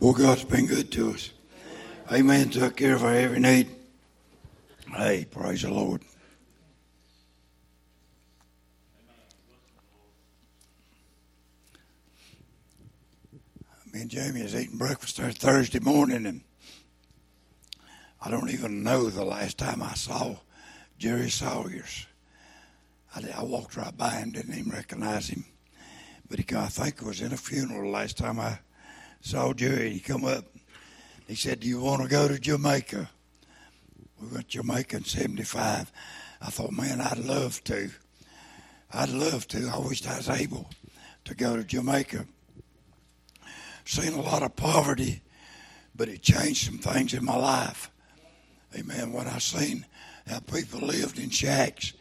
Boy, God's been good to us. Amen. Took care of our every need. Hey, praise the Lord. Me and Jamie was eating breakfast there Thursday morning, and I don't even know the last time I saw Jerry Sawyers. I, I walked right by him, didn't even recognize him. But he, I think was in a funeral the last time I saw Jerry. He come up. He said, "Do you want to go to Jamaica?" We went to Jamaica in '75. I thought, man, I'd love to. I'd love to. I wished I was able to go to Jamaica seen a lot of poverty, but it changed some things in my life. Amen. When I seen how people lived in shacks,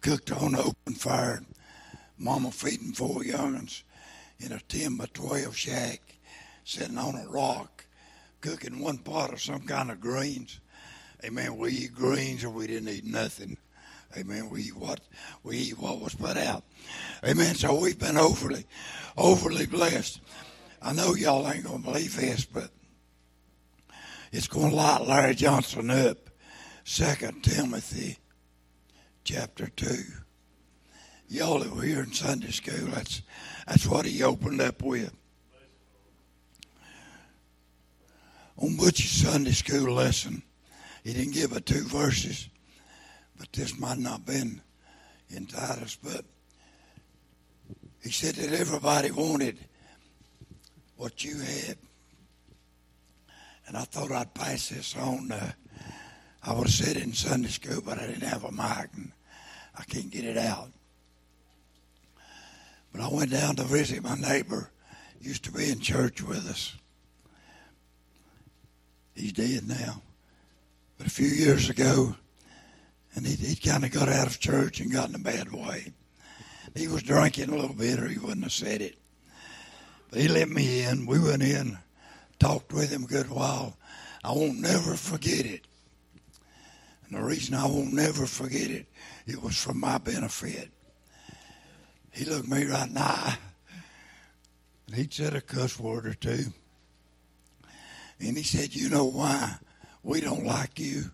cooked on an open fire, mama feeding four young'uns in a 10 by 12 shack, sitting on a rock, cooking one pot of some kind of greens. Amen. We eat greens or we didn't eat nothing. Amen. We eat what we eat what was put out. Amen. So we've been overly, overly blessed. I know y'all ain't to believe this, but it's to light Larry Johnson up. Second Timothy chapter 2. Y'all that were here in Sunday school, that's, that's what he opened up with. On Butch's Sunday school lesson, he didn't give a two verses, but this might not have been in Titus, but he said that everybody wanted what you had. And I thought I'd pass this on. Uh, I would have said it in Sunday school, but I didn't have a mic and I can't get it out. But I went down to visit my neighbor. Used to be in church with us. He's dead now. But a few years ago, and he, he kind of got out of church and got in a bad way. He was drinking a little bit, or he wouldn't have said it. But he let me in. We went in, talked with him a good while. I won't never forget it. And the reason I won't never forget it, it was for my benefit. He looked me right in the eye, and he'd said a cuss word or two. And he said, You know why we don't like you?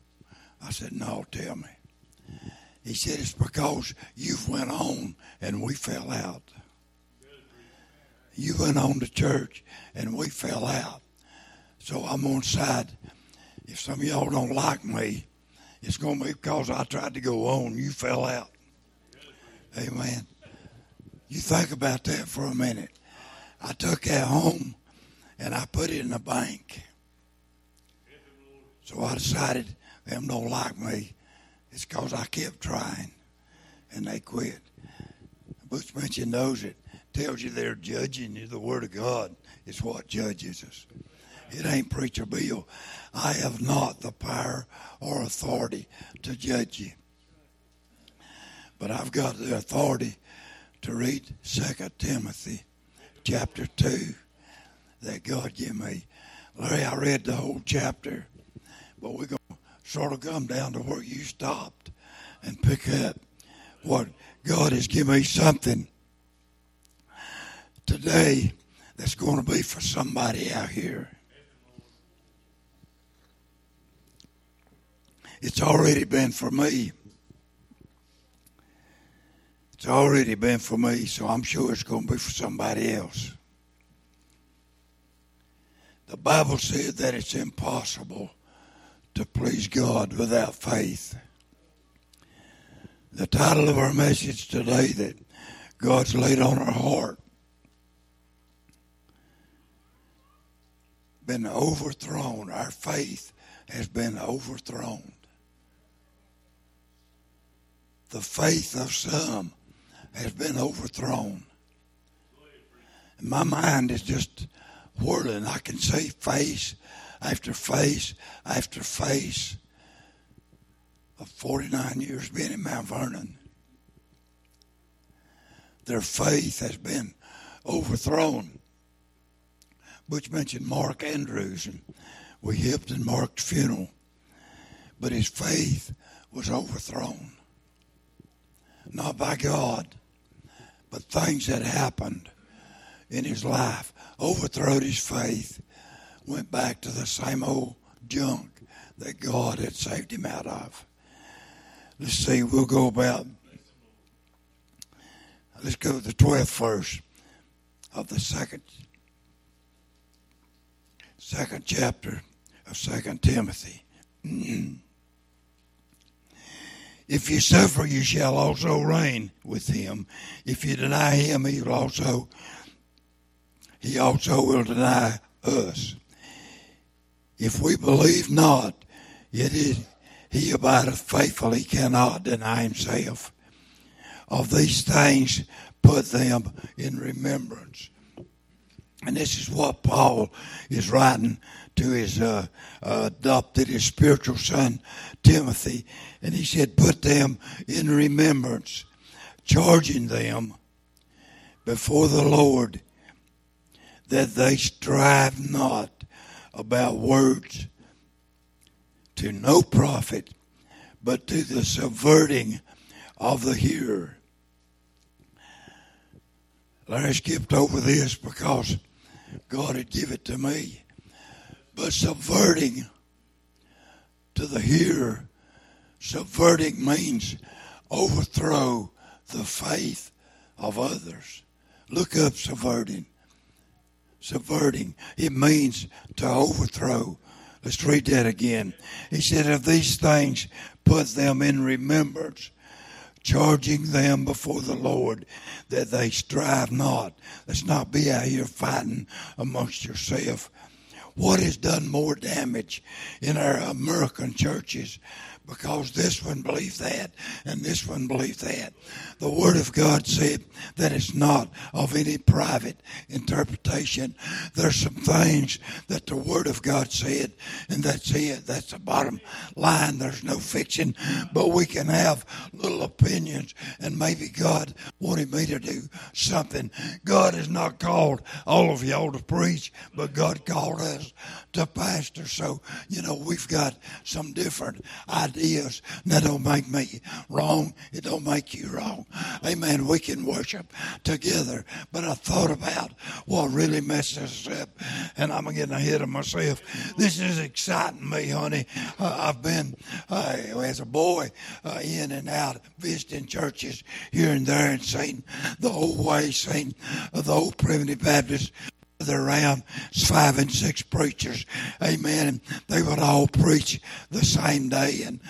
I said, No, tell me. He said, It's because you went on and we fell out you went on to church and we fell out. So I'm on side. If some of y'all don't like me, it's going to be because I tried to go on. You fell out. Amen. You think about that for a minute. I took that home and I put it in the bank. So I decided them don't like me. It's because I kept trying and they quit. Butch mentioned knows it tells you they're judging you. The Word of God is what judges us. It ain't Preacher Bill. I have not the power or authority to judge you. But I've got the authority to read Second Timothy chapter 2 that God gave me. Larry, I read the whole chapter, but we're going to sort of come down to where you stopped and pick up what God has given me something today that's going to be for somebody out here. It's already been for me. It's already been for me, so I'm sure it's going to be for somebody else. The Bible said that it's impossible to please God without faith. The title of our message today that God's laid on our heart been overthrown. Our faith has been overthrown. The faith of some has been overthrown. My mind is just whirling. I can see face after face after face of 49 years being in Mount Vernon. Their faith has been overthrown. Butch mentioned Mark Andrews, and we helped in Mark's funeral. But his faith was overthrown. Not by God, but things that happened in his life overthrew his faith went back to the same old junk that God had saved him out of. Let's see, we'll go about, let's go to the 12th verse of the second, second chapter of Second Timothy. If you suffer, you shall also reign with him. If you deny him, he will also he also will deny us. If we believe not, yet he abideth faithful, he cannot deny himself. Of these things, put them in remembrance. And this is what Paul is writing to his uh, adopted, his spiritual son, Timothy. And he said, put them in remembrance, charging them before the Lord that they strive not about words to no profit, but to the subverting of the hearer. Larry skipped over this because God had given it to me. But subverting to the hearer, subverting means overthrow the faith of others. Look up subverting. Subverting. It means to overthrow. Let's read that again. He said, Of these things, put them in remembrance, charging them before the Lord that they strive not. Let's not be out here fighting amongst yourself. What has done more damage in our American churches because this one believed that and this one believed that. The Word of God said that it's not of any private interpretation. There's some things that the Word of God said, and that's it. That's the bottom line. There's no fiction, but we can have little opinions, and maybe God wanted me to do something. God has not called all of y'all to preach, but God called us to pastor. So, you know, we've got some different ideas ideas. That don't make me wrong. It don't make you wrong. Amen. We can worship together. But I thought about what really messes us up, and I'm getting ahead of myself. This is exciting me, honey. Uh, I've been uh, as a boy uh, in and out visiting churches here and there and seen the old way, seen the old primitive Baptist around five and six preachers. Amen. And they would all preach the same day. And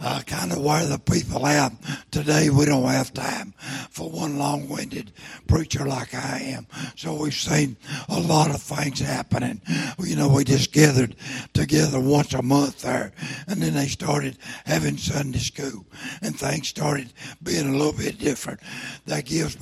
uh, kind of wear the people out. Today we don't have time for one long-winded preacher like I am. So we've seen a lot of things happening. You know, we just gathered together once a month there, and then they started having Sunday school, and things started being a little bit different. That gives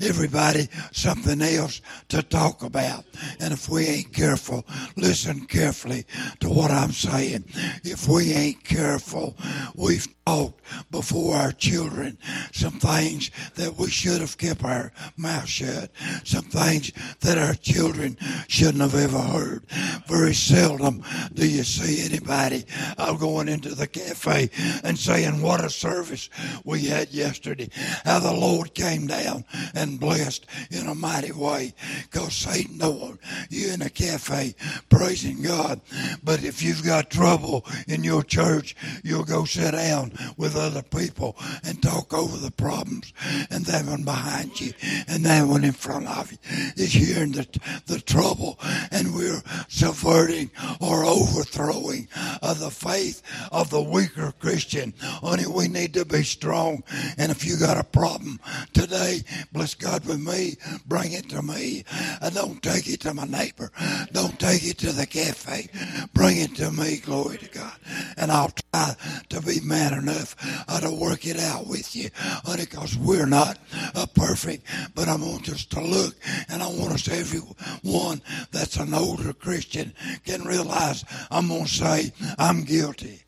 everybody something else to talk about. And if we ain't careful, listen carefully to what I'm saying. If we ain't careful, we've taught before our children some things that we should have kept our mouth shut, some things that our children shouldn't have ever heard. Very seldom do you see anybody uh, going into the cafe and saying, What a service we had yesterday. How the Lord came down and blessed in a mighty way. Because Satan want you in a cafe praising God. But if you've got trouble in your church, you'll go sit down with other people and talk over the problems. And that one behind you and that one in front of you is hearing the, the trouble. And we're subverting or overthrowing of the faith of the weaker Christian. Honey, we need to be strong. And if you got a problem today, bless God with me, bring it to me. I don't take it to my neighbor. Don't take it to the cafe. Bring it to me, glory to God. And I'll try to be man enough uh, to work it out with you, honey, because we're not uh, perfect. But I want us to look, and I want us everyone that's an older Christian can realize I'm going to say I'm guilty.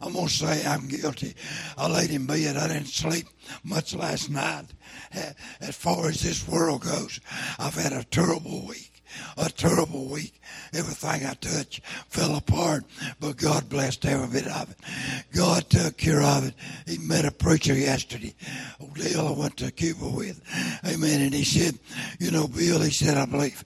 I'm going to say I'm guilty. I laid in bed. I didn't sleep much last night. As far as this world goes, I've had a terrible week a terrible week. Everything I touched fell apart, but God blessed every bit of it. God took care of it. He met a preacher yesterday, Odell I went to Cuba with. Amen. And he said, You know, Bill, he said, I believe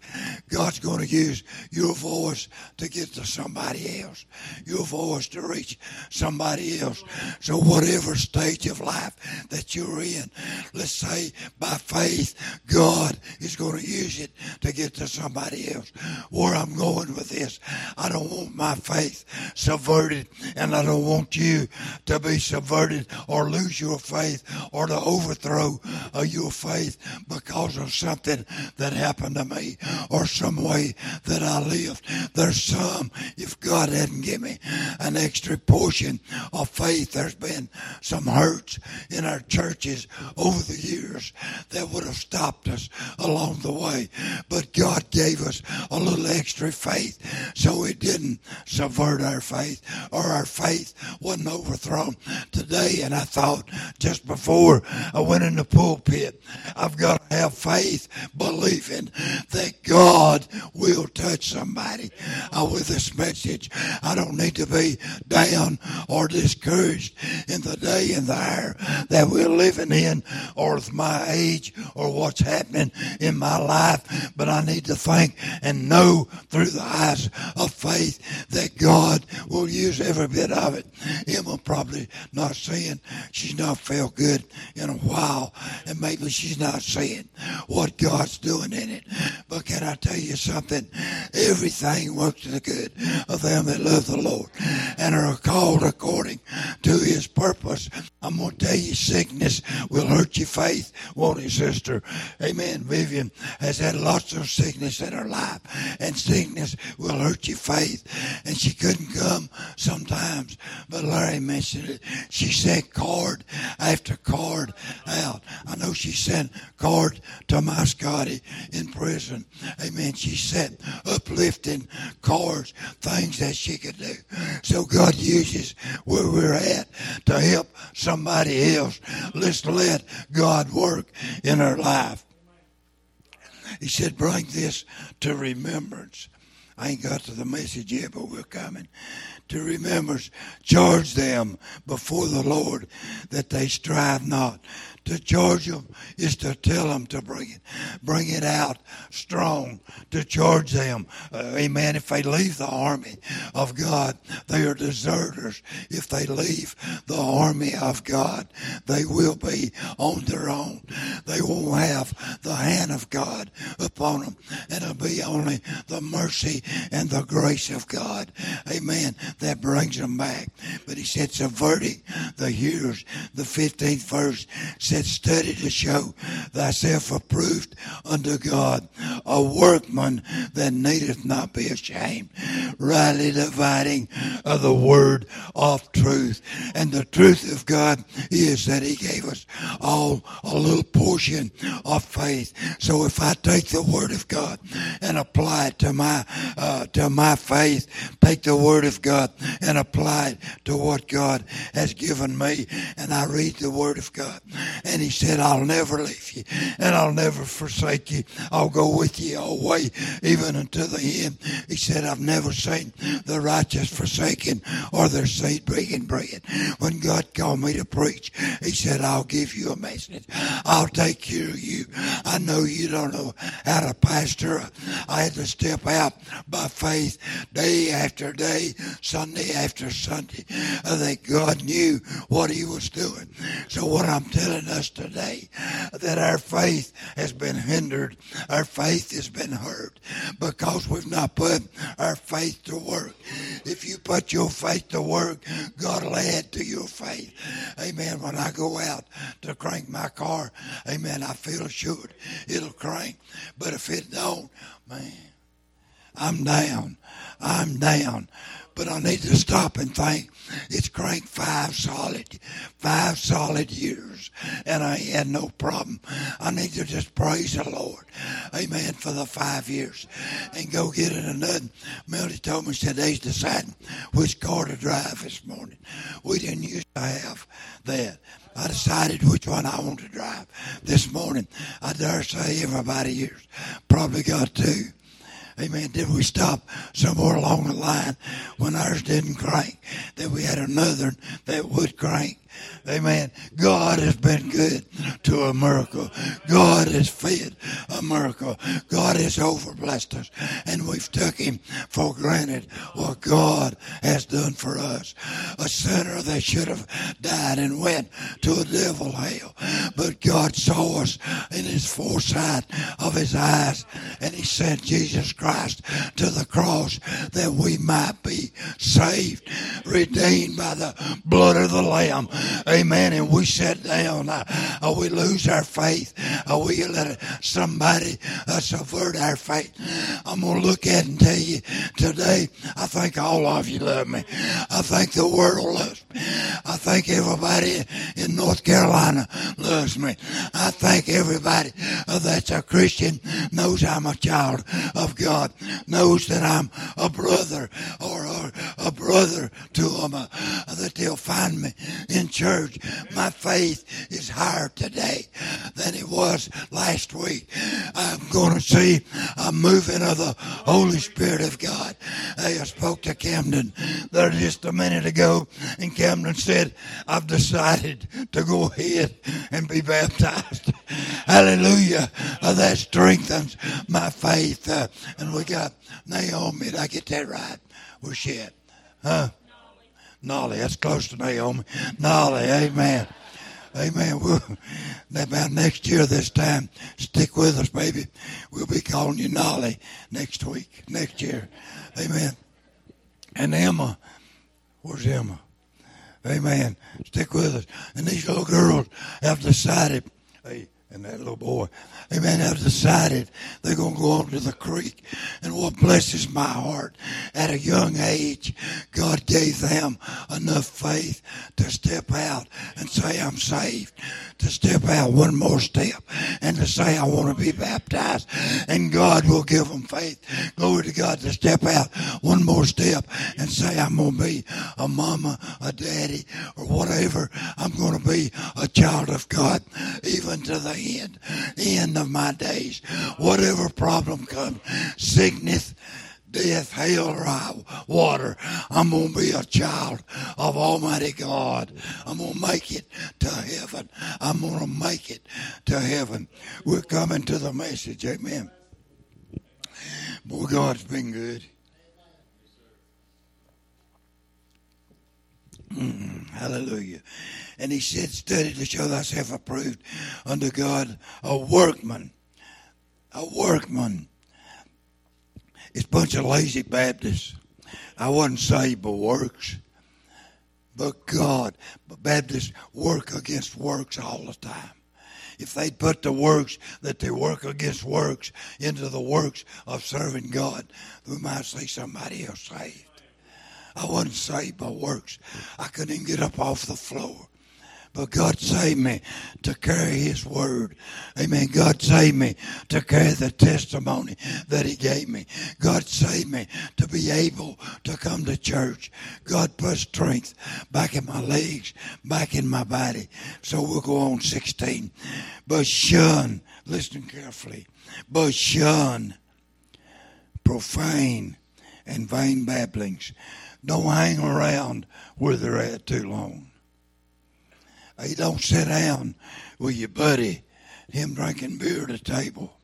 God's going to use your voice to get to somebody else, your voice to reach somebody else. So, whatever stage of life that you're in, let's say by faith, God is going to use it to get to somebody else. Where I'm going with this, I don't want my faith subverted, and I don't want you to be subverted or lose your faith or to overthrow uh, your faith because of something that happened to me or some way that I lived. There's some, if God hadn't given me an extra portion of faith, there's been some hurts in our churches over the years that would have stopped us along the way. But God gave us a little extra faith so it didn't subvert our faith or our faith wasn't overthrown today. And I thought just before I went in the pulpit, I've got to have faith believing that God will touch somebody uh, with this message. I don't need to be down or discouraged in the day and the hour that we're living in or my age or what's happening in my life. But I need to think and know through the eyes of faith that God will use every bit of it. Emma probably not saying she's not felt good in a while and maybe she's not seeing what God's doing in it. But can I tell you something? Everything works to the good of them that love the Lord and are called according to his purpose. I'm going to tell you, sickness will hurt your faith, won't it, sister? Amen. Vivian has had lots of sickness in her life, and sickness will hurt your faith. And she couldn't come sometimes, but Larry mentioned it. She sent card after card out. I know she sent card to my Scotty in prison. Amen. She sent uplifting cards, things that she could do. So God uses where we're at to help somebody else. Let's let God work in her life. He said, bring this to remembrance. I ain't got to the message yet, but we're coming. To remembrance, charge them before the Lord that they strive not to charge them is to tell them to bring it, bring it out strong, to charge them. Uh, amen. If they leave the army of God, they are deserters. If they leave the army of God, they will be on their own. They won't have the hand of God upon them. And it'll be only the mercy and the grace of God. Amen. That brings them back. But he said, subverting the hearers. The 15th verse said, study to show thyself approved unto God, a workman that needeth not be ashamed, rightly dividing of the word of truth. And the truth of God is that He gave us all a little portion of faith. So if I take the word of God and apply it to my uh, to my faith, take the word of God and apply it to what God has given me, and I read the word of God, and He said, "I'll never leave you, and I'll never forsake you. I'll go with you always, even unto the end." He said, "I've never seen the righteous forsaken or their seed breaking bread." When God called me to preach, He said, "I'll give you a message. I'll take care of you. I know you don't know how to pastor. I had to step out by faith day after day, Sunday after Sunday, uh, that God knew what He was doing. So what I'm telling us today, that our faith has been hindered, our faith has been hurt because we've not put our faith to work. If you put your faith to work, God will add to your faith. Amen. When I go out to crank my car, amen, I feel assured it'll crank. But if it don't, man, I'm down. I'm down. But I need to stop and think. It's cranked five solid, five solid years, and I had no problem. I need to just praise the Lord, Amen, for the five years, and go get it another. Melody told me today's deciding which car to drive this morning. We didn't used to have that. I decided which one I want to drive this morning. I dare say everybody here's probably got two. Amen. Did we stop somewhere along the line when ours didn't crank? That we had another that would crank? Amen. God has been good to America. God has fed America. God has overblessed us. And we've took him for granted what God has done for us. A sinner that should have died and went to a devil hell. But God saw us in his foresight of his eyes and he sent Jesus Christ to the cross that we might be saved, redeemed by the blood of the Lamb. Amen. And we sit down. Uh, uh, we lose our faith. Uh, we let somebody uh, subvert our faith. I'm going to look at and tell you today, I think all of you love me. I think the world loves me. I think everybody in North Carolina loves me. I think everybody uh, that's a Christian knows I'm a child of God, knows that I'm a brother or, or a brother to them, uh, that they'll find me in church. My faith is higher today than it was last week. I'm going to see a moving of the Holy Spirit of God. I spoke to Camden there just a minute ago, and Camden said, I've decided to go ahead and be baptized. Hallelujah. Uh, that strengthens my faith. Uh, and we got Naomi. Did I get that right? She at? Huh? Nolly. That's close to Naomi. Nolly. Amen. Amen. We'll, about next year, this time, stick with us, baby. We'll be calling you Nolly next week, next year. Amen. And Emma, where's Emma? Amen. Stick with us. And these little girls have decided, hey, and that little boy, amen, have decided they're going to go on to the creek. And what blesses my heart, at a young age, God gave them enough faith to step out and say, I'm saved. To step out one more step and to say, I want to be baptized. And God will give them faith. Glory to God to step out one more step and say, I'm going to be a mama, a daddy, or whatever. I'm going to be a child of God, even to the end, end of my days. Whatever problem comes, sickness, death, hell, or water. I'm going to be a child of Almighty God. I'm going to make it to heaven. I'm going to make it to heaven. We're coming to the message. Amen. Boy, God's been good. Mm, hallelujah. And he said, Study to show thyself approved unto God, a workman. A workman. It's a bunch of lazy Baptists. I wasn't saved by works. But God, but Baptists work against works all the time. If they'd put the works that they work against works into the works of serving God, we might see somebody else saved. I wasn't saved by works. I couldn't even get up off the floor. But God saved me to carry His word. Amen. God saved me to carry the testimony that He gave me. God saved me to be able to come to church. God put strength back in my legs, back in my body. So we'll go on 16. But shun, listen carefully, but shun profane and vain babblings. Don't hang around where they're at too long. Hey, don't sit down with your buddy, him drinking beer at the table.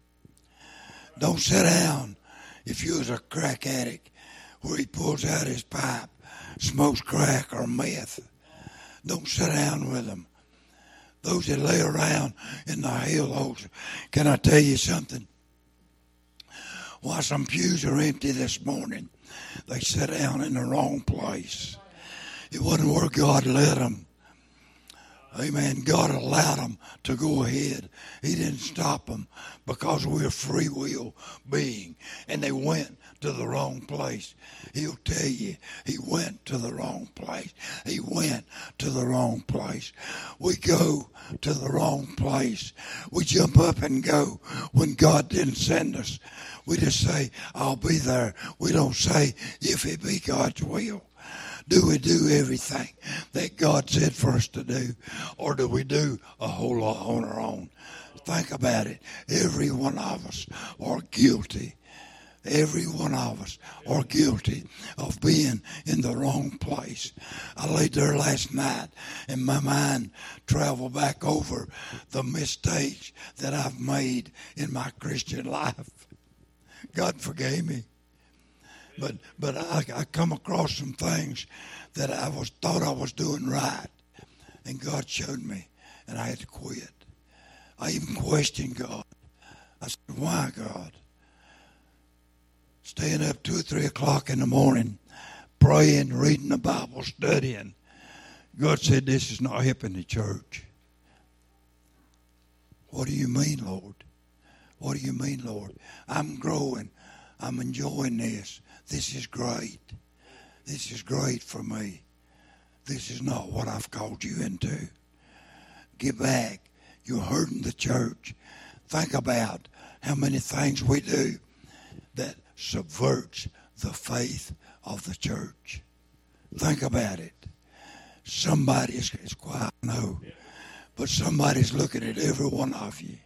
Don't sit down if you was a crack addict where he pulls out his pipe, smokes crack or meth. Don't sit down with them. Those that lay around in the hellholes. Can I tell you something? Why some pews are empty this morning? They sat down in the wrong place. It wasn't where God led them. Amen. God allowed them to go ahead. He didn't stop them because we're free will being. And they went to the wrong place. He'll tell you he went to the wrong place. He went to the wrong place. We go to the wrong place. We jump up and go when God didn't send us. We just say, I'll be there. We don't say, if it be God's will do we do everything that God said for us to do, or do we do a whole lot on our own? Think about it. Every one of us are guilty. Every one of us are guilty of being in the wrong place. I laid there last night and my mind traveled back over the mistakes that I've made in my Christian life. God forgave me. But but I, I come across some things that I was thought I was doing right. And God showed me and I had to quit. I even questioned God. I said, Why God? staying up two or three o'clock in the morning, praying, reading the Bible, studying. God said, This is not in the church. What do you mean, Lord? What do you mean, Lord? I'm growing. I'm enjoying this. This is great. This is great for me. This is not what I've called you into. Get back. You're hurting the church. Think about how many things we do that subverts the faith of the church. Think about it. Somebody's, it's quiet, no, but somebody's looking at every one of you.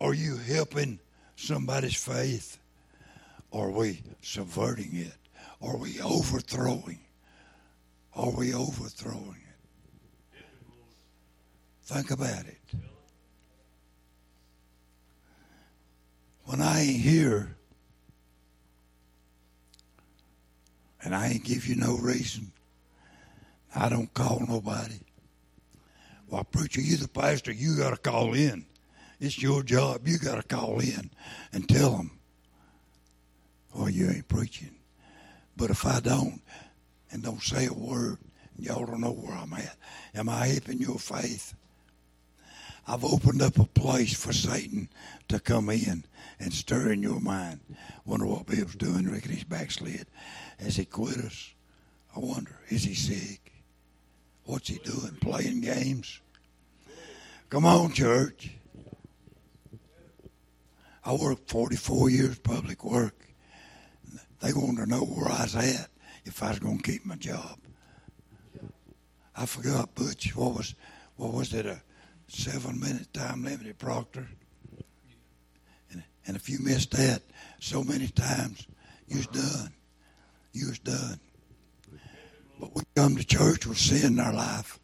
Are you helping somebody's faith? Are we subverting it? Are we overthrowing? Are we overthrowing it? Think about it. When I ain't here, And I ain't give you no reason. I don't call nobody. Well, preacher, you the pastor, you got to call in. It's your job. You got to call in and tell them, well, you ain't preaching. But if I don't and don't say a word, y'all don't know where I'm at. Am I helping your faith? I've opened up a place for Satan to come in and stir in your mind. Wonder what Bill's doing. Reckon he's backslid. Has he quit us? I wonder. Is he sick? What's he doing? Playing games? Come on, church. I worked 44 years public work. They wanted to know where I was at if I was going to keep my job. I forgot, Butch. What was what was it? A seven minute time limit at Proctor. And, and if you missed that so many times, you was done you was done. But we come to church with sin in our life.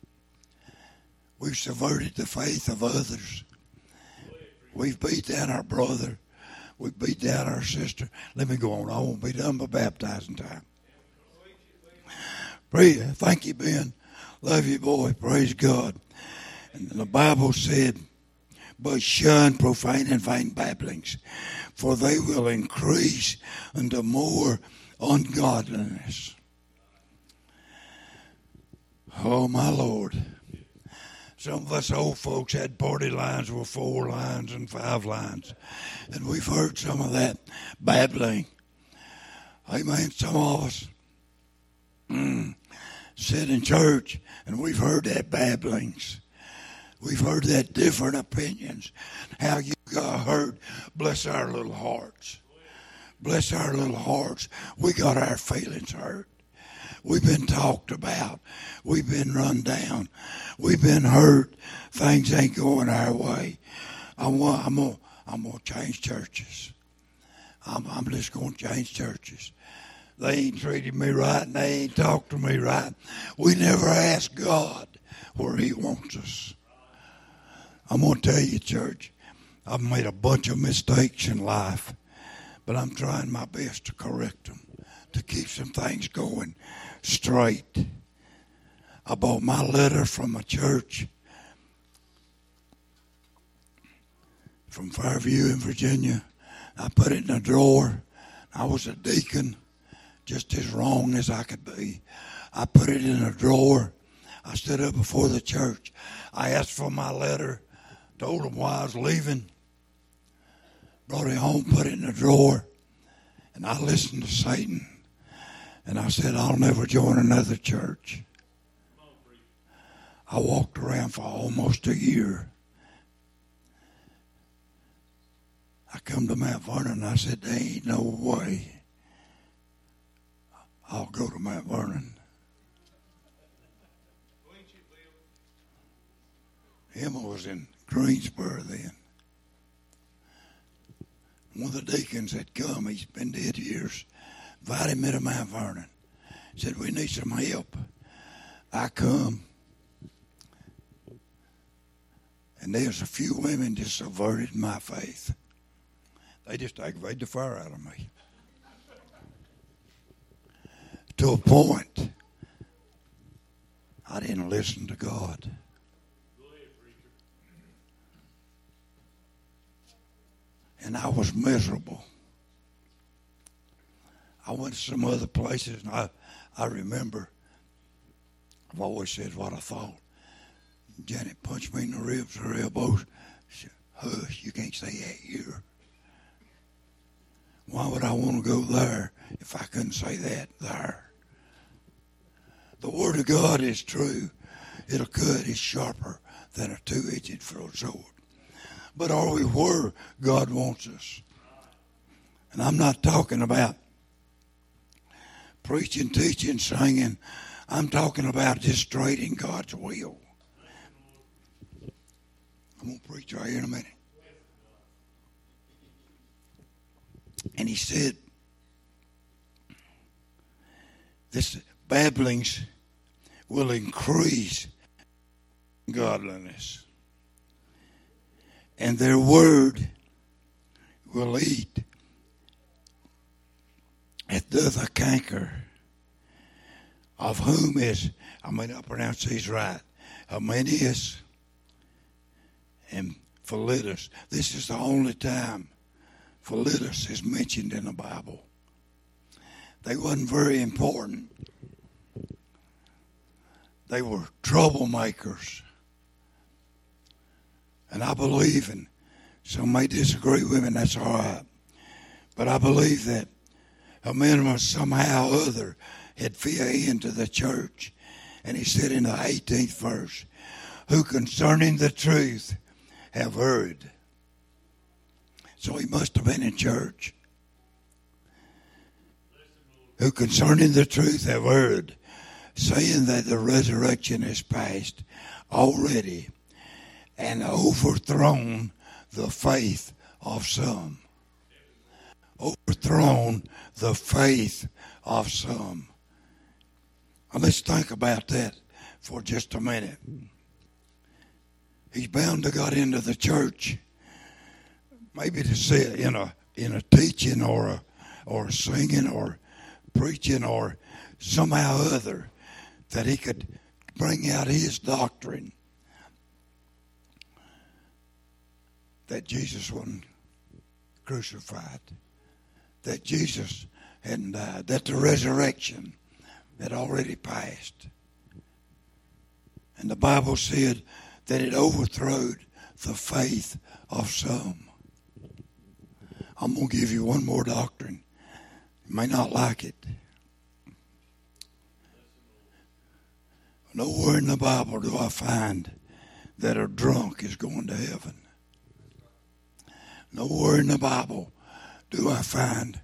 We've subverted the faith of others. We've beat down our brother. We've beat down our sister. Let me go on. I won't be done by baptizing time. Pray. Thank you, Ben. Love you, boy. Praise God. And the Bible said, but shun profane and vain babblings, for they will increase unto more ungodliness. Oh, my Lord. Some of us old folks had party lines with four lines and five lines. And we've heard some of that babbling. Amen. Some of us mm, sit in church and we've heard that babblings. We've heard that different opinions. How you got hurt. Bless our little hearts. Bless our little hearts. We got our feelings hurt. We've been talked about. We've been run down. We've been hurt. Things ain't going our way. I'm, I'm gonna, I'm gonna change churches. I'm, I'm just gonna change churches. They ain't treated me right and they ain't talked to me right. We never ask God where He wants us. I'm gonna tell you, church, I've made a bunch of mistakes in life but I'm trying my best to correct them, to keep some things going straight. I bought my letter from a church from Fairview in Virginia. I put it in a drawer. I was a deacon, just as wrong as I could be. I put it in a drawer. I stood up before the church. I asked for my letter, told them why I was leaving brought it home, put it in a drawer, and I listened to Satan. And I said, I'll never join another church. I walked around for almost a year. I come to Mount Vernon and I said, there ain't no way I'll go to Mount Vernon. Emma was in Greensboro then. one of the deacons had come, he's been dead years, invited me to Mount Vernon. Said, We need some help. I come. And there's a few women just subverted my faith. They just aggravated the fire out of me. To a point, I didn't listen to God. And I was miserable. I went to some other places, and I, I remember, I've always said what I thought. Janet punched me in the ribs or elbows. She said, Hush, you can't say that here. Why would I want to go there if I couldn't say that there? The Word of God is true. It'll cut. It's sharper than a two-edged sword. But are we where God wants us? And I'm not talking about preaching, teaching, singing. I'm talking about just straight in God's will. I'm going to preach right here in a minute. And he said, this babblings will increase godliness. And their word will eat. A canker, of whom is, I may not pronounce these right, Hymenaeus and Philetus. This is the only time Philetus is mentioned in the Bible. They wasn't very important. They were troublemakers. And I believe, and some may disagree with me, and that's all right. But I believe that Hymenaeus somehow or other had fit into the church. And he said in the 18th verse, who concerning the truth have heard. So he must have been in church. Who concerning the truth have heard, saying that the resurrection is past already and overthrown the faith of some. Overthrown the faith of some. Now let's think about that for just a minute. He's bound to got into the church, maybe to sit in a in a teaching or a or singing or preaching or somehow other that he could bring out his doctrine that Jesus wasn't crucified, that Jesus hadn't died, uh, that the resurrection had already passed. And the Bible said that it overthrowed the faith of some. I'm going to give you one more doctrine. You may not like it. Nowhere in the Bible do I find that a drunk is going to heaven. Nowhere in the Bible do I find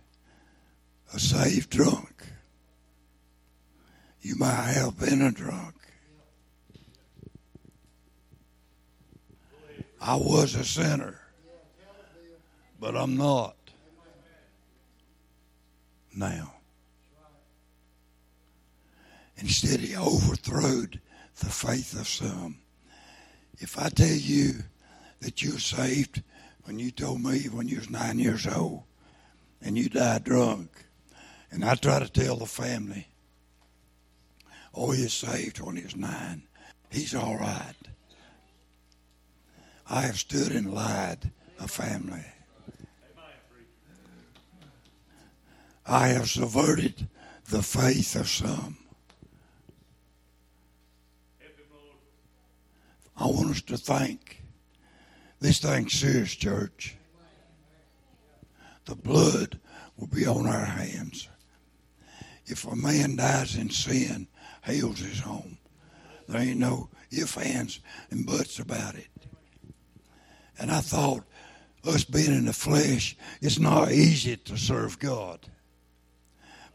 a saved drunk. You might have been a drunk. I was a sinner, but I'm not now. Instead, he overthrowed the faith of some. If I tell you that you're saved when you told me when you was nine years old and you die drunk, and I try to tell the family, oh, he's saved when he was nine, he's all right. I have stood and lied a family. I have subverted the faith of some. I want us to think this thing's serious, church. The blood will be on our hands. If a man dies in sin, hell's his home. There ain't no ifs, ands, and buts about it. And I thought, us being in the flesh, it's not easy to serve God.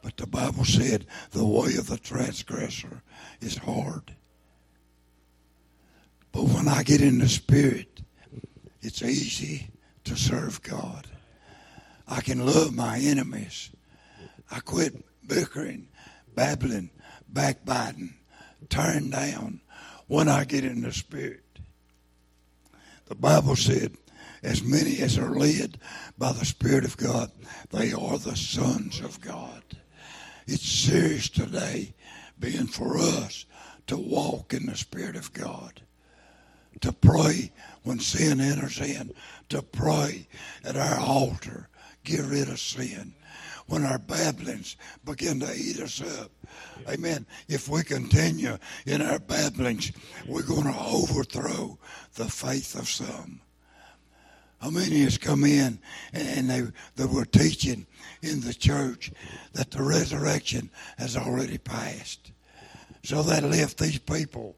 But the Bible said the way of the transgressor is hard. But when I get in the Spirit, it's easy to serve God. I can love my enemies. I quit bickering, babbling, backbiting, tearing down when I get in the Spirit. The Bible said, as many as are led by the Spirit of God, they are the sons of God. It's serious today being for us to walk in the Spirit of God, to pray when sin enters in, to pray at our altar, get rid of sin. When our babblings begin to eat us up, amen. If we continue in our babblings, we're going to overthrow the faith of some. How many has come in and they, they were teaching in the church that the resurrection has already passed? So that left these people,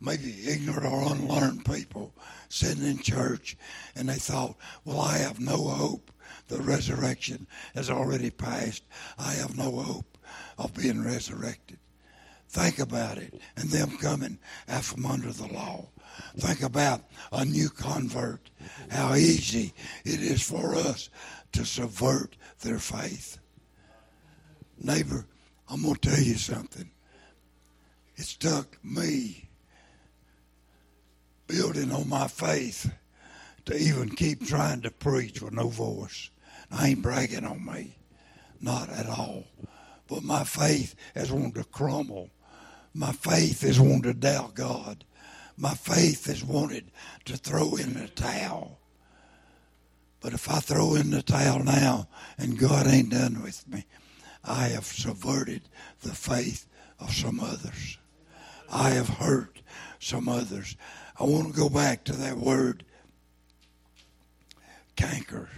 maybe ignorant or unlearned people, sitting in church and they thought, well, I have no hope. The resurrection has already passed. I have no hope of being resurrected. Think about it. And them coming out from under the law. Think about a new convert, how easy it is for us to subvert their faith. Neighbor, I'm going to tell you something. It took me building on my faith to even keep trying to preach with no voice. I ain't bragging on me, not at all. But my faith has wanted to crumble. My faith has wanted to doubt God my faith has wanted to throw in the towel. But if I throw in the towel now and God ain't done with me, I have subverted the faith of some others. I have hurt some others. I want to go back to that word canker.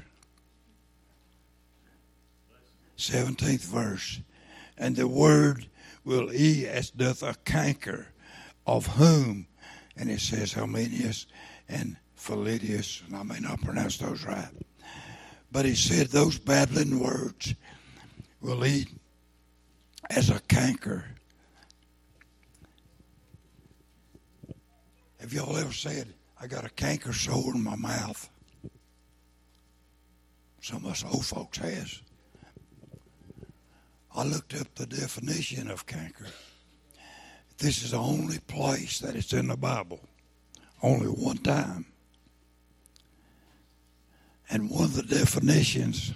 17th verse. And the word will eat as doth a canker, of whom and it says Hymenaeus and Philetus, and I may not pronounce those right. But he said those babbling words will eat as a canker. Have y'all ever said, I got a canker sore in my mouth? Some of us old folks has. I looked up the definition of canker. This is the only place that it's in the Bible. Only one time. And one of the definitions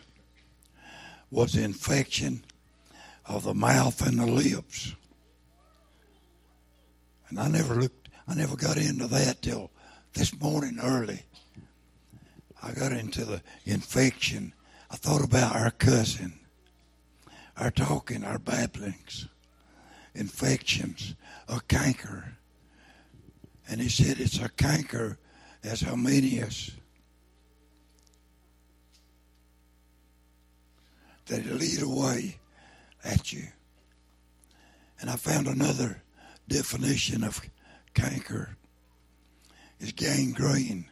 was infection of the mouth and the lips. And I never looked, I never got into that till this morning early. I got into the infection. I thought about our cousin, our talking, our babblings infections, a canker. And he said it's a canker as Hymenaeus. That it'll away at you. And I found another definition of canker is gangrene.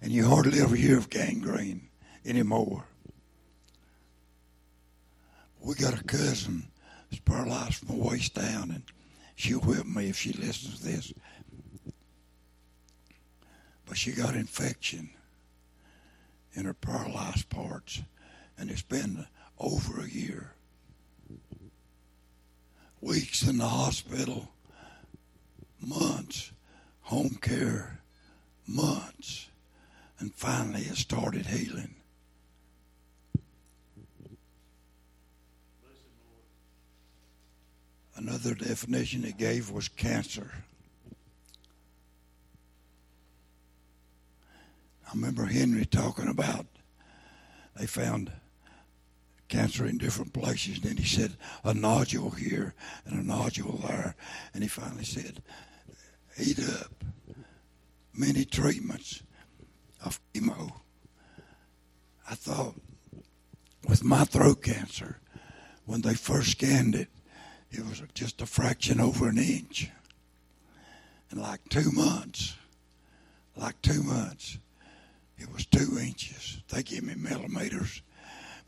And you hardly ever hear of gangrene anymore. We got a cousin is paralyzed from the waist down, and she'll whip me if she listens to this. But she got infection in her paralyzed parts, and it's been over a year. Weeks in the hospital, months, home care, months, and finally it started healing. Another definition it gave was cancer. I remember Henry talking about they found cancer in different places. And then he said a nodule here and a nodule there. And he finally said, eat up many treatments of chemo. I thought with my throat cancer, when they first scanned it, it was just a fraction over an inch. In like two months, like two months, it was two inches. They give me millimeters,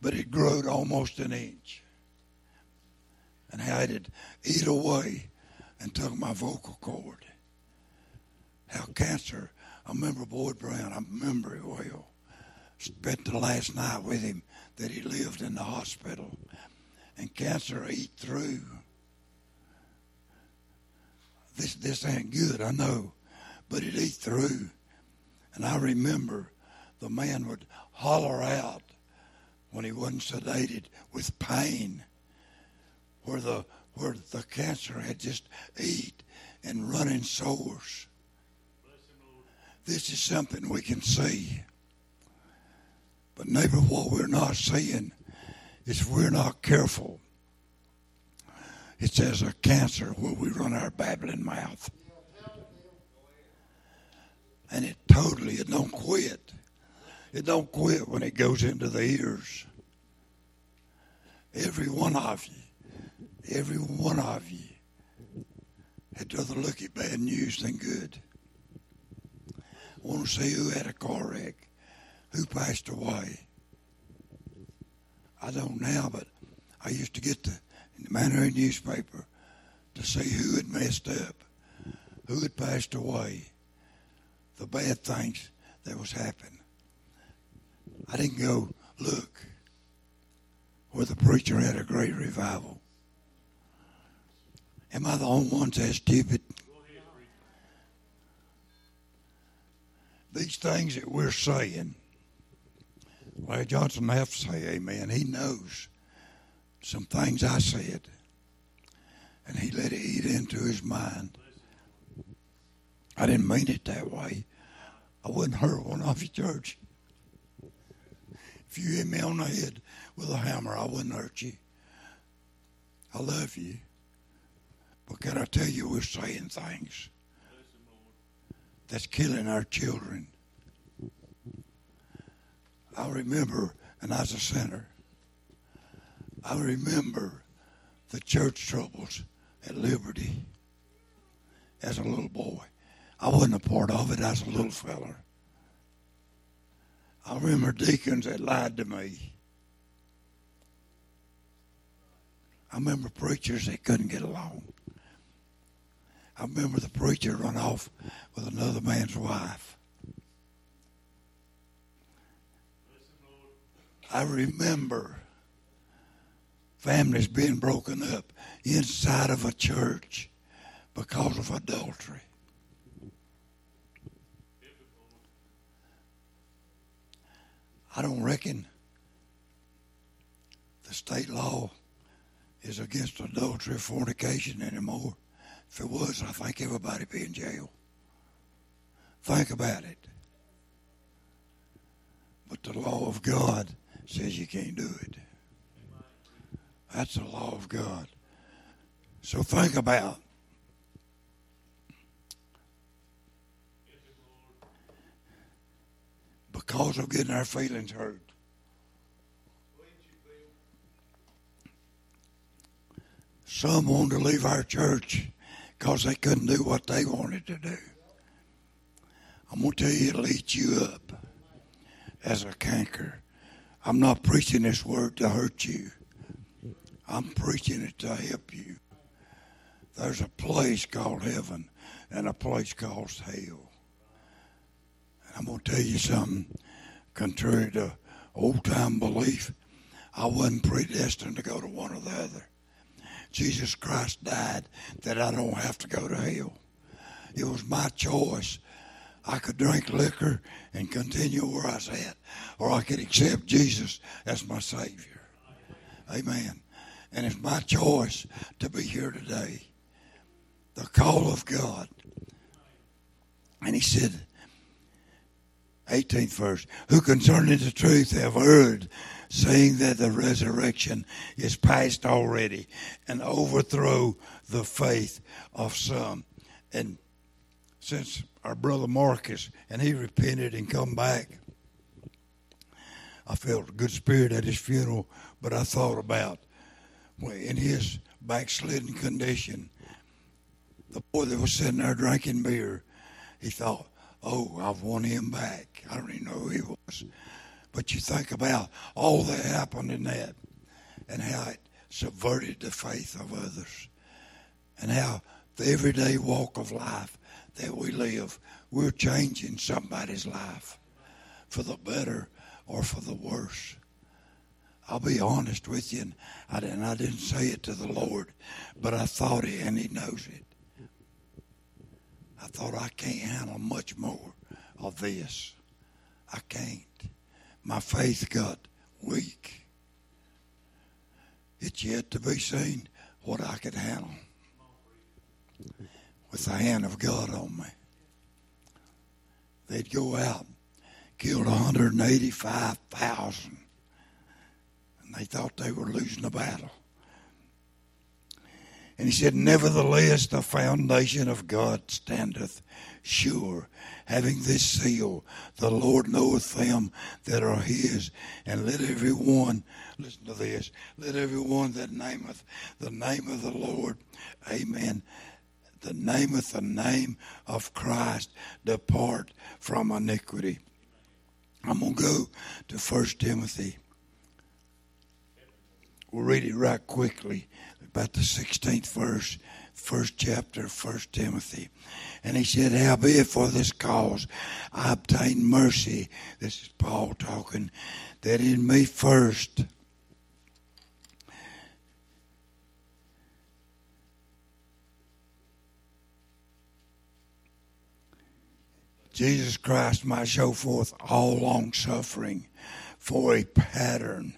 but it grew to almost an inch. And how it eat away and took my vocal cord. How cancer, I remember Boyd Brown, I remember it well. Spent the last night with him that he lived in the hospital. And cancer eat through. This this ain't good, I know, but it eat through. And I remember the man would holler out when he wasn't sedated with pain, where the where the cancer had just eat and running sores. This is something we can see. But neighbor, what we're not seeing is we're not careful. It's says a cancer where we run our babbling mouth. And it totally, it don't quit. It don't quit when it goes into the ears. Every one of you, every one of you had rather look at bad news than good. I want to see who had a car wreck, who passed away. I don't now, but I used to get the in the Mandarin newspaper to see who had messed up, who had passed away, the bad things that was happening. I didn't go look where the preacher had a great revival. Am I the only one that's stupid? These things that we're saying, Larry Johnson have to say amen. He knows some things I said, and he let it eat into his mind. I didn't mean it that way. I wouldn't hurt one of your church. If you hit me on the head with a hammer, I wouldn't hurt you. I love you. But can I tell you, we're saying things that's killing our children. I remember, and I was a sinner, I remember the church troubles at Liberty as a little boy. I wasn't a part of it as a little feller. I remember deacons that lied to me. I remember preachers that couldn't get along. I remember the preacher run off with another man's wife. I remember families being broken up inside of a church because of adultery. I don't reckon the state law is against adultery or fornication anymore. If it was, I think everybody be in jail. Think about it. But the law of God says you can't do it. That's the law of God. So think about because of getting our feelings hurt. Some wanted to leave our church because they couldn't do what they wanted to do. I'm going to tell you, it'll eat you up as a canker. I'm not preaching this word to hurt you. I'm preaching it to help you. There's a place called heaven and a place called hell. And I'm going to tell you something. Contrary to old time belief, I wasn't predestined to go to one or the other. Jesus Christ died that I don't have to go to hell. It was my choice. I could drink liquor and continue where I was at, or I could accept Jesus as my Savior. Amen. And it's my choice to be here today. The call of God. And he said, 18th verse, who concerning the truth have heard, saying that the resurrection is past already, and overthrow the faith of some. And since our brother Marcus and he repented and come back, I felt a good spirit at his funeral, but I thought about in his backslidden condition, the boy that was sitting there drinking beer, he thought, oh, I've won him back. I don't even know who he was. But you think about all that happened in that and how it subverted the faith of others and how the everyday walk of life that we live, we're changing somebody's life for the better or for the worse. I'll be honest with you, and I, I didn't say it to the Lord, but I thought it, and He knows it. I thought I can't handle much more of this. I can't. My faith got weak. It's yet to be seen what I could handle with the hand of God on me. They'd go out, killed 185,000 they thought they were losing the battle. And he said, Nevertheless, the foundation of God standeth sure, having this seal The Lord knoweth them that are his. And let every one, listen to this, let every one that nameth the name of the Lord, amen, the nameth the name of Christ, depart from iniquity. I'm going to go to 1 Timothy We'll read it right quickly, about the 16th verse, first chapter, First Timothy. And he said, Howbeit for this cause I obtained mercy. This is Paul talking, that in me first Jesus Christ might show forth all long suffering for a pattern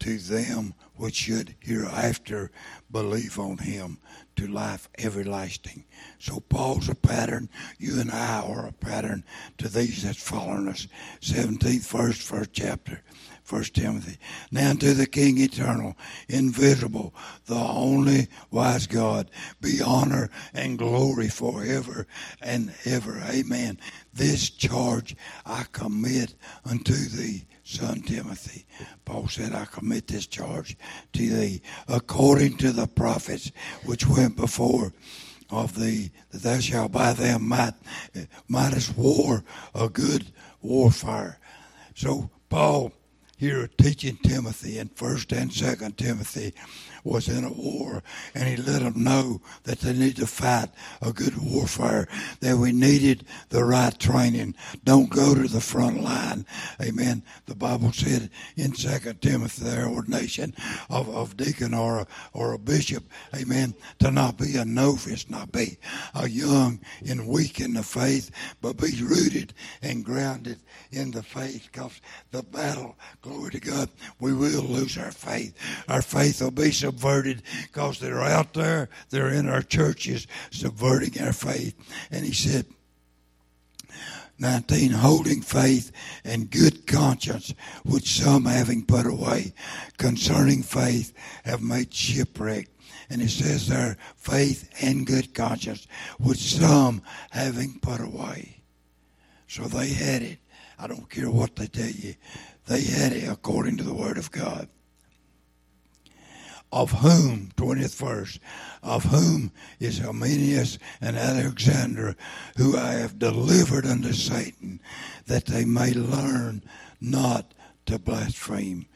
to them which should hereafter believe on him to life everlasting. So Paul's a pattern. You and I are a pattern to these that's following us. 17th verse, first chapter. First Timothy. Now to the King eternal, invisible, the only wise God, be honor and glory forever and ever. Amen. This charge I commit unto thee son Timothy. Paul said, I commit this charge to thee according to the prophets which went before of thee, that thou shalt by them might, mightest war a good warfare. So Paul here teaching Timothy in First and Second Timothy was in a war, and he let them know that they need to fight a good warfare, that we needed the right training. Don't go to the front line. Amen. The Bible said in Second Timothy, the ordination of, of deacon or a, or a bishop, amen, to not be a novice, not be a young and weak in the faith, but be rooted and grounded in the faith because the battle, glory to God, we will lose our faith. Our faith will be subverted because they're out there, they're in our churches subverting our faith. And he said, 19 holding faith and good conscience which some having put away concerning faith have made shipwreck and it says there faith and good conscience which some having put away so they had it I don't care what they tell you. They had it according to the Word of God. Of whom, 20th verse, of whom is Hymenaeus and Alexander, who I have delivered unto Satan, that they may learn not to blaspheme.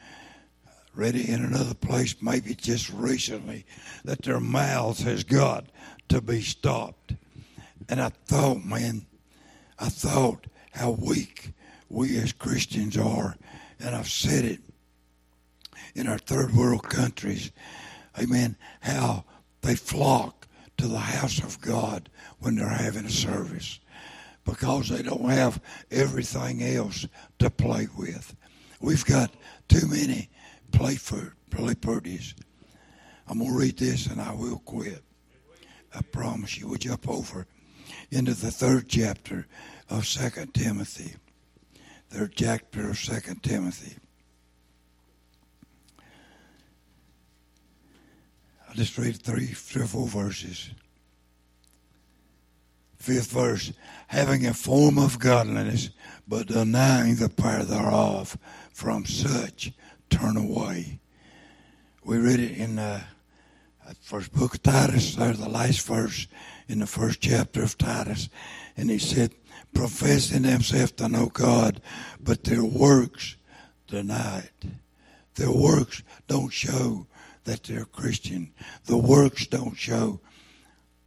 Read it in another place, maybe just recently, that their mouths has got to be stopped. And I thought, man, I thought how weak we as Christians are, and I've said it in our third world countries, amen, how they flock to the house of God when they're having a service because they don't have everything else to play with. We've got too many play for play parties. I'm gonna read this and I will quit. I promise you. We'll jump over into the third chapter of Second Timothy third chapter of Second Timothy. I'll just read three, three or four verses. Fifth verse, having a form of godliness, but denying the power thereof, from such turn away. We read it in uh, the first book of Titus, there, the last verse in the first chapter of Titus, and he said, professing themselves to know God, but their works deny it. Their works don't show that they're Christian. The works don't show.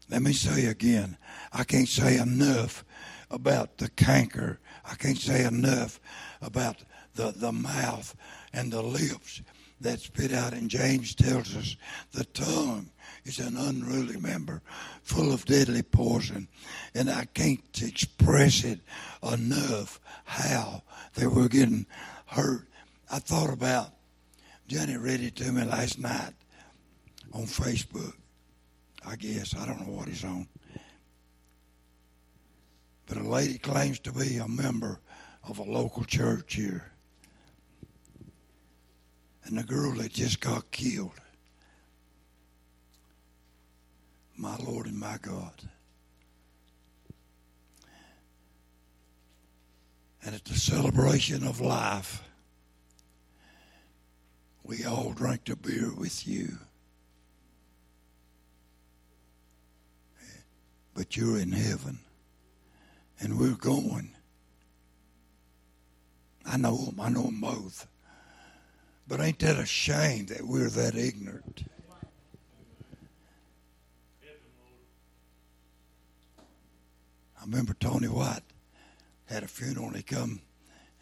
Let me say again, I can't say enough about the canker. I can't say enough about the, the mouth and the lips that spit out. And James tells us the tongue is an unruly member full of deadly poison. And I can't express it enough how they were getting hurt. I thought about, Johnny read it to me last night on Facebook. I guess. I don't know what he's on. But a lady claims to be a member of a local church here. And the girl that just got killed. My Lord and my God. And at the celebration of life, we all drank the beer with you. But you're in heaven and we're going. I know them. I know them both. But ain't that a shame that we're that ignorant? I remember Tony White had a funeral and he come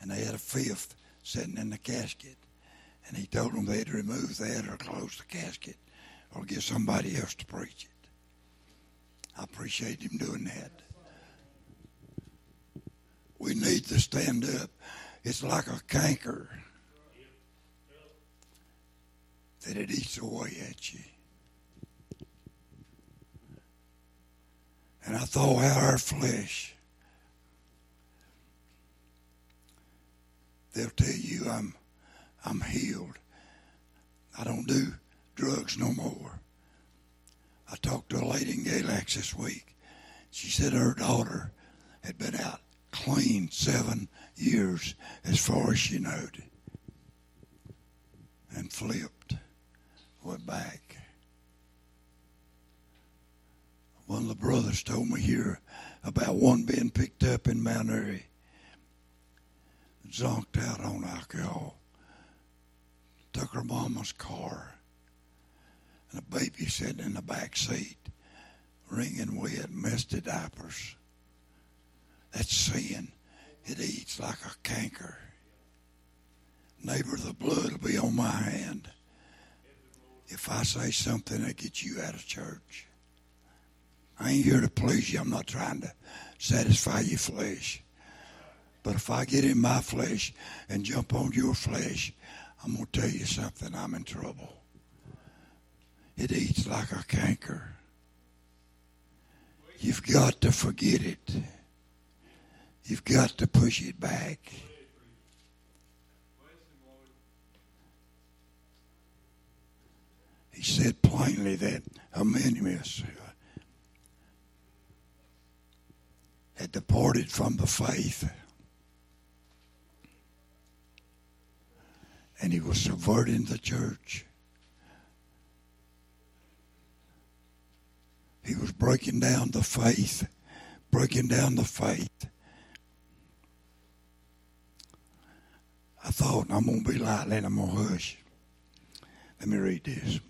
and they had a fifth sitting in the casket. And he told them they'd remove that or close the casket or give somebody else to preach it. I appreciate him doing that. We need to stand up. It's like a canker that it eats away at you. And I thought how our flesh, they'll tell you I'm I'm healed. I don't do drugs no more. I talked to a lady in Galax this week. She said her daughter had been out clean seven years as far as she knowed. And flipped, went back. One of the brothers told me here about one being picked up in Mount Airy, zonked out on alcohol, took her mama's car, and a baby sitting in the back seat, wringing wet, messed diapers. That's sin. It eats like a canker. Neighbor, the blood will be on my hand if I say something that gets you out of church. I ain't here to please you. I'm not trying to satisfy your flesh. But if I get in my flesh and jump on your flesh, I'm going to tell you something. I'm in trouble. It eats like a canker. You've got to forget it. You've got to push it back. He said plainly that Hymenaeus had departed from the faith. And he was subverting the church. He was breaking down the faith, breaking down the faith. I thought, I'm going to be lightly and I'm going to hush. Let me read this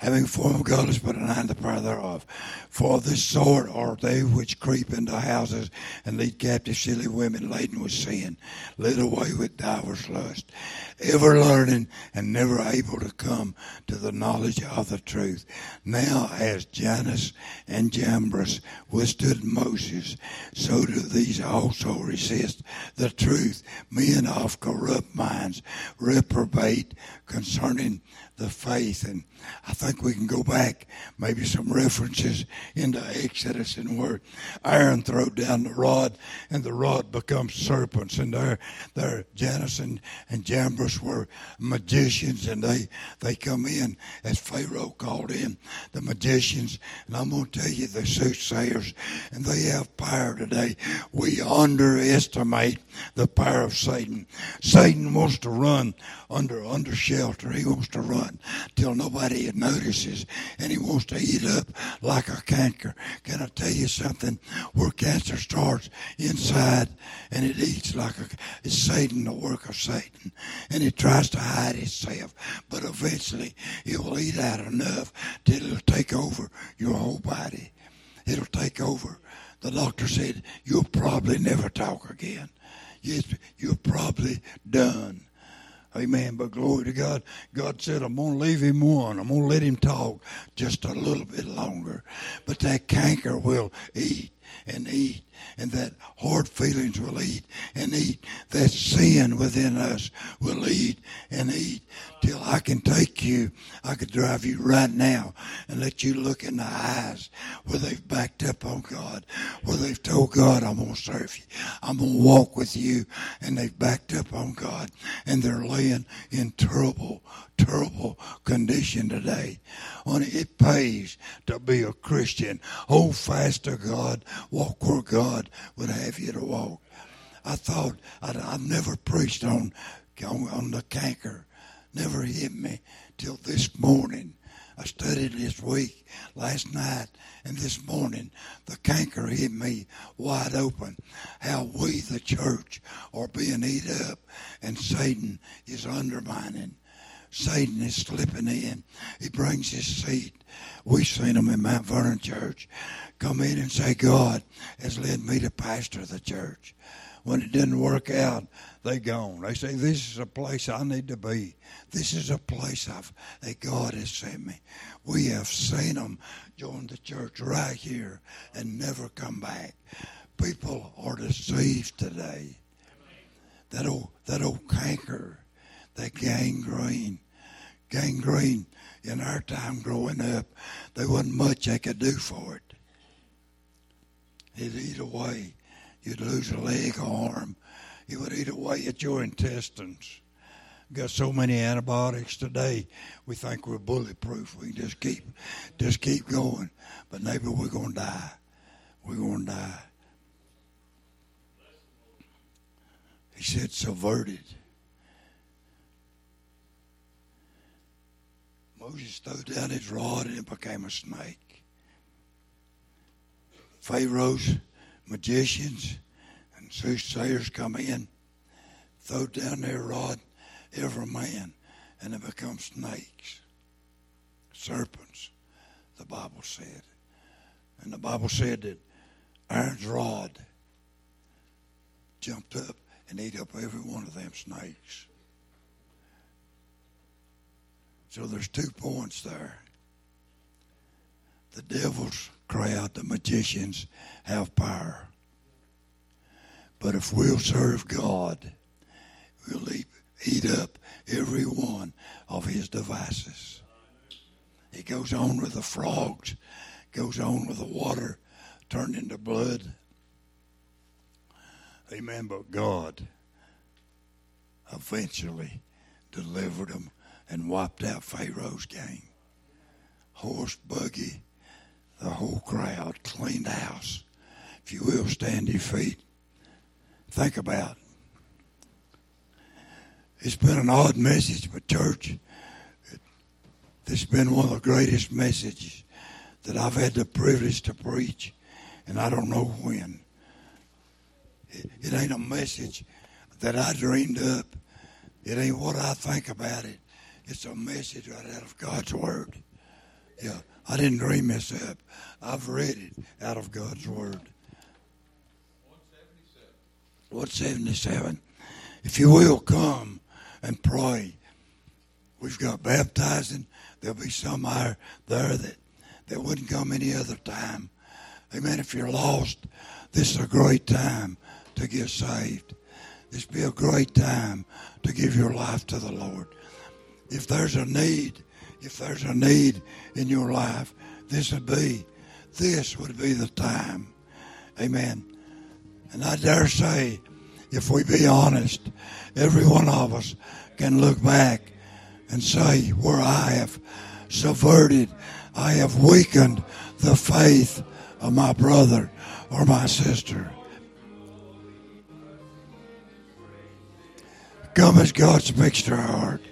having form of godless but denying the power thereof. For this sort are they which creep into houses and lead captive silly women laden with sin, led away with divers lust, ever learning and never able to come to the knowledge of the truth. Now as Jannes and Jambres withstood Moses, so do these also resist the truth. Men of corrupt minds reprobate concerning the faith. And I think we can go back, maybe some references into Exodus and where Aaron threw down the rod and the rod becomes serpents. And there, there Jannes and, and Jambres were magicians and they, they come in as Pharaoh called in the magicians. And I'm going to tell you the soothsayers and they have power today. We underestimate the power of Satan. Satan wants to run under, under shelter. He wants to run till nobody notices and he wants to eat up like a canker. Can I tell you something? Where cancer starts inside and it eats like a, it's Satan, the work of Satan. And it tries to hide itself. But eventually it will eat out enough till it'll take over your whole body. It'll take over. The doctor said, you'll probably never talk again. Yes, you're probably done. Amen. But glory to God. God said, I'm going to leave him one. I'm going to let him talk just a little bit longer. But that canker will eat and eat and that hard feelings will eat and eat. That sin within us will eat and eat till I can take you. I could drive you right now and let you look in the eyes where they've backed up on God, where they've told God, I'm going to serve you. I'm going to walk with you. And they've backed up on God and they're laying in terrible, terrible condition today. On it pays to be a Christian. Hold fast to God. Walk where God would have you to walk. I thought I'd, I've never preached on, on on the canker. Never hit me till this morning. I studied this week, last night, and this morning. The canker hit me wide open. How we, the church, are being eat up, and Satan is undermining. Satan is slipping in. He brings his seed. We've seen him in Mount Vernon Church come in and say, God has led me to pastor the church. When it didn't work out, they gone. They say, This is a place I need to be. This is a place I've, that God has sent me. We have seen them join the church right here and never come back. People are deceived today. That old, that old canker, that gangrene, gangrene in our time growing up, there wasn't much they could do for it. It'd eat away. You'd lose a leg or arm. It would eat away at your intestines. Got so many antibiotics today, we think we're bulletproof. We just keep, just keep going. But maybe we're gonna die. We're gonna die. He said, subverted. Moses threw down his rod and it became a snake. Pharaoh's magicians and soothsayers come in, throw down their rod, every man, and it becomes snakes, serpents, the Bible said. And the Bible said that Aaron's rod jumped up and ate up every one of them snakes. So there's two points there. The devil's crowd, the magicians, have power. But if we'll serve God, we'll eat, eat up every one of his devices. He goes on with the frogs, goes on with the water turned into blood. Amen. But God eventually delivered them and wiped out Pharaoh's gang. Horse, buggy, the whole crowd, cleaned house. If you will, stand your feet. Think about it. It's been an odd message, but church, It's been one of the greatest messages that I've had the privilege to preach, and I don't know when. It, it ain't a message that I dreamed up. It ain't what I think about it. It's a message right out of God's Word. Yeah, I didn't dream this up. I've read it out of God's Word. 177. If you will come and pray, we've got baptizing. There'll be some there, there that, that wouldn't come any other time. Amen. If you're lost, this is a great time to get saved. This be a great time to give your life to the Lord. If there's a need, if there's a need in your life, this would be, this would be the time. Amen. And I dare say, if we be honest, every one of us can look back and say, where I have subverted, I have weakened the faith of my brother or my sister. Come as God's mixed our heart.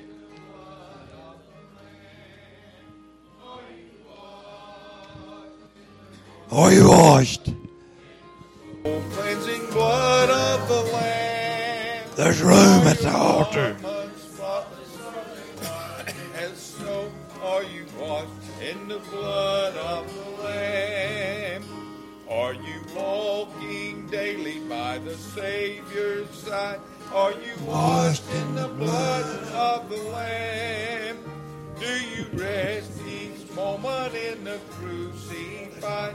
Are you washed? Cleansing blood of the Lamb. There's room at the altar. And so are you washed in the blood of the Lamb. Are you walking daily by the Savior's side? Are you washed in the blood of the Lamb? Do you rest each moment in the crucified?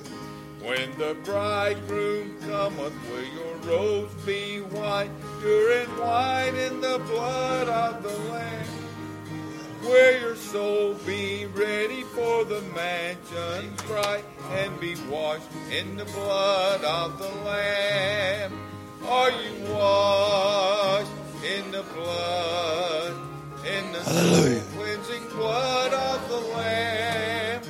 When the bridegroom cometh, will your robes be white, pure and white in the blood of the Lamb? Will your soul be ready for the mansions bright and be washed in the blood of the Lamb? Are you washed in the blood, in the Hallelujah. cleansing blood of the Lamb?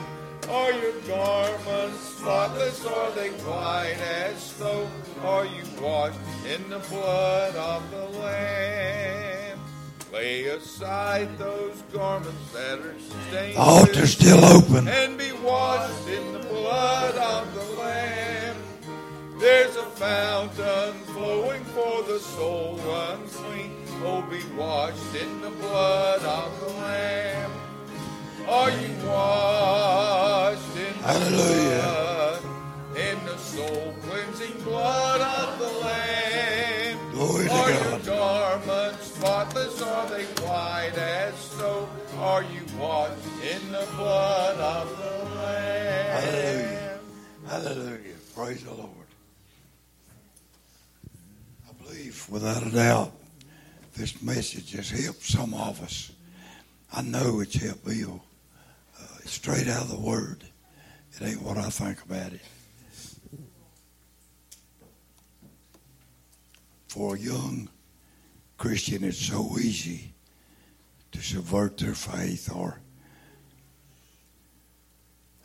Are your garments spotless? Are they white as snow? Are you washed in the blood of the Lamb? Lay aside those garments that are stained. The altar's still open. and be washed in the blood of the Lamb. There's a fountain flowing for the soul unclean. Oh, be washed in the blood of the Lamb. Are you washed in the Hallelujah. in the soul cleansing blood of the Lamb? Glory to Are your garments spotless? Are they white as snow? Are you washed in the blood of the Lamb? Hallelujah. Hallelujah. Praise the Lord. I believe without a doubt this message has helped some of us. I know it's helped Bill. Uh, straight out of the Word. It ain't what I think about it. For a young Christian, it's so easy to subvert their faith or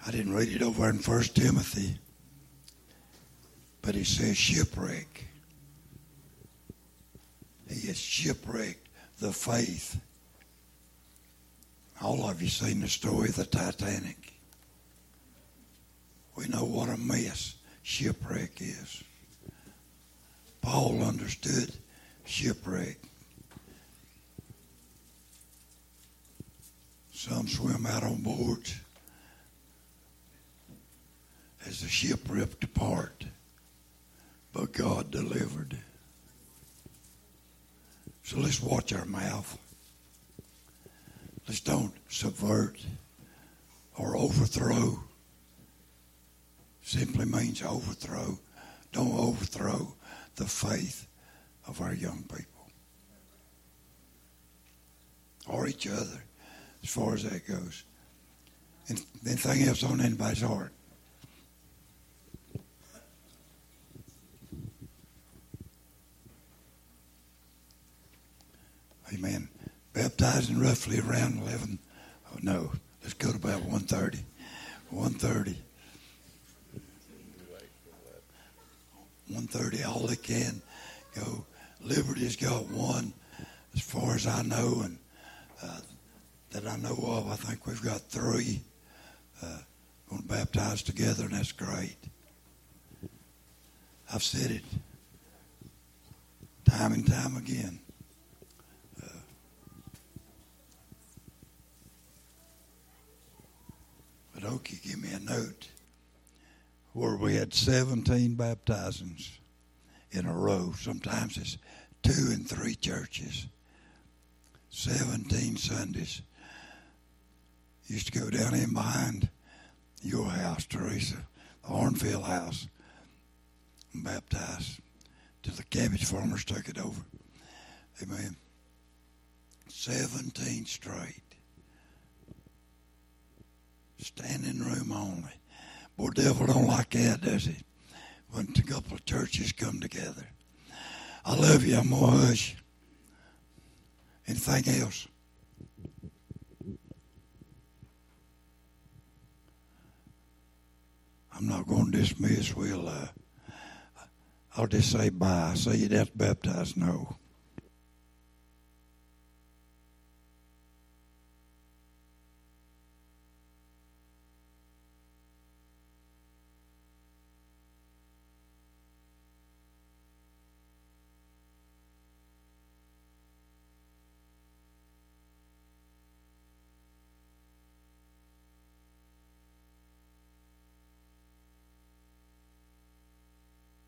I didn't read it over in First Timothy, but it says shipwreck. He has shipwrecked the faith. All of you seen the story of the Titanic. We know what a mess shipwreck is. Paul understood shipwreck. Some swim out on boards as the ship ripped apart, but God delivered. So let's watch our mouth. Let's don't subvert or overthrow. Simply means overthrow. Don't overthrow the faith of our young people or each other, as far as that goes. And anything else on anybody's heart? Amen. Baptizing roughly around 11. Oh, no, let's go to about 1.30. 1.30. 1.30, all they can go. Liberty's got one, as far as I know, and uh, that I know of. I think we've got three uh, going to baptize together, and that's great. I've said it time and time again. But Okie, give me a note where we had 17 baptizings in a row. Sometimes it's two and three churches. 17 Sundays. Used to go down in behind your house, Teresa, the Hornfield house, and baptize till the cabbage farmers took it over. Amen. 17 straight. Standing room only. Boy, devil don't like that, does he? When a couple of churches come together. I love you. I'm going to hush. Anything else? I'm not going to dismiss. We'll, uh, I'll just say bye. Say you'd have to baptize. No.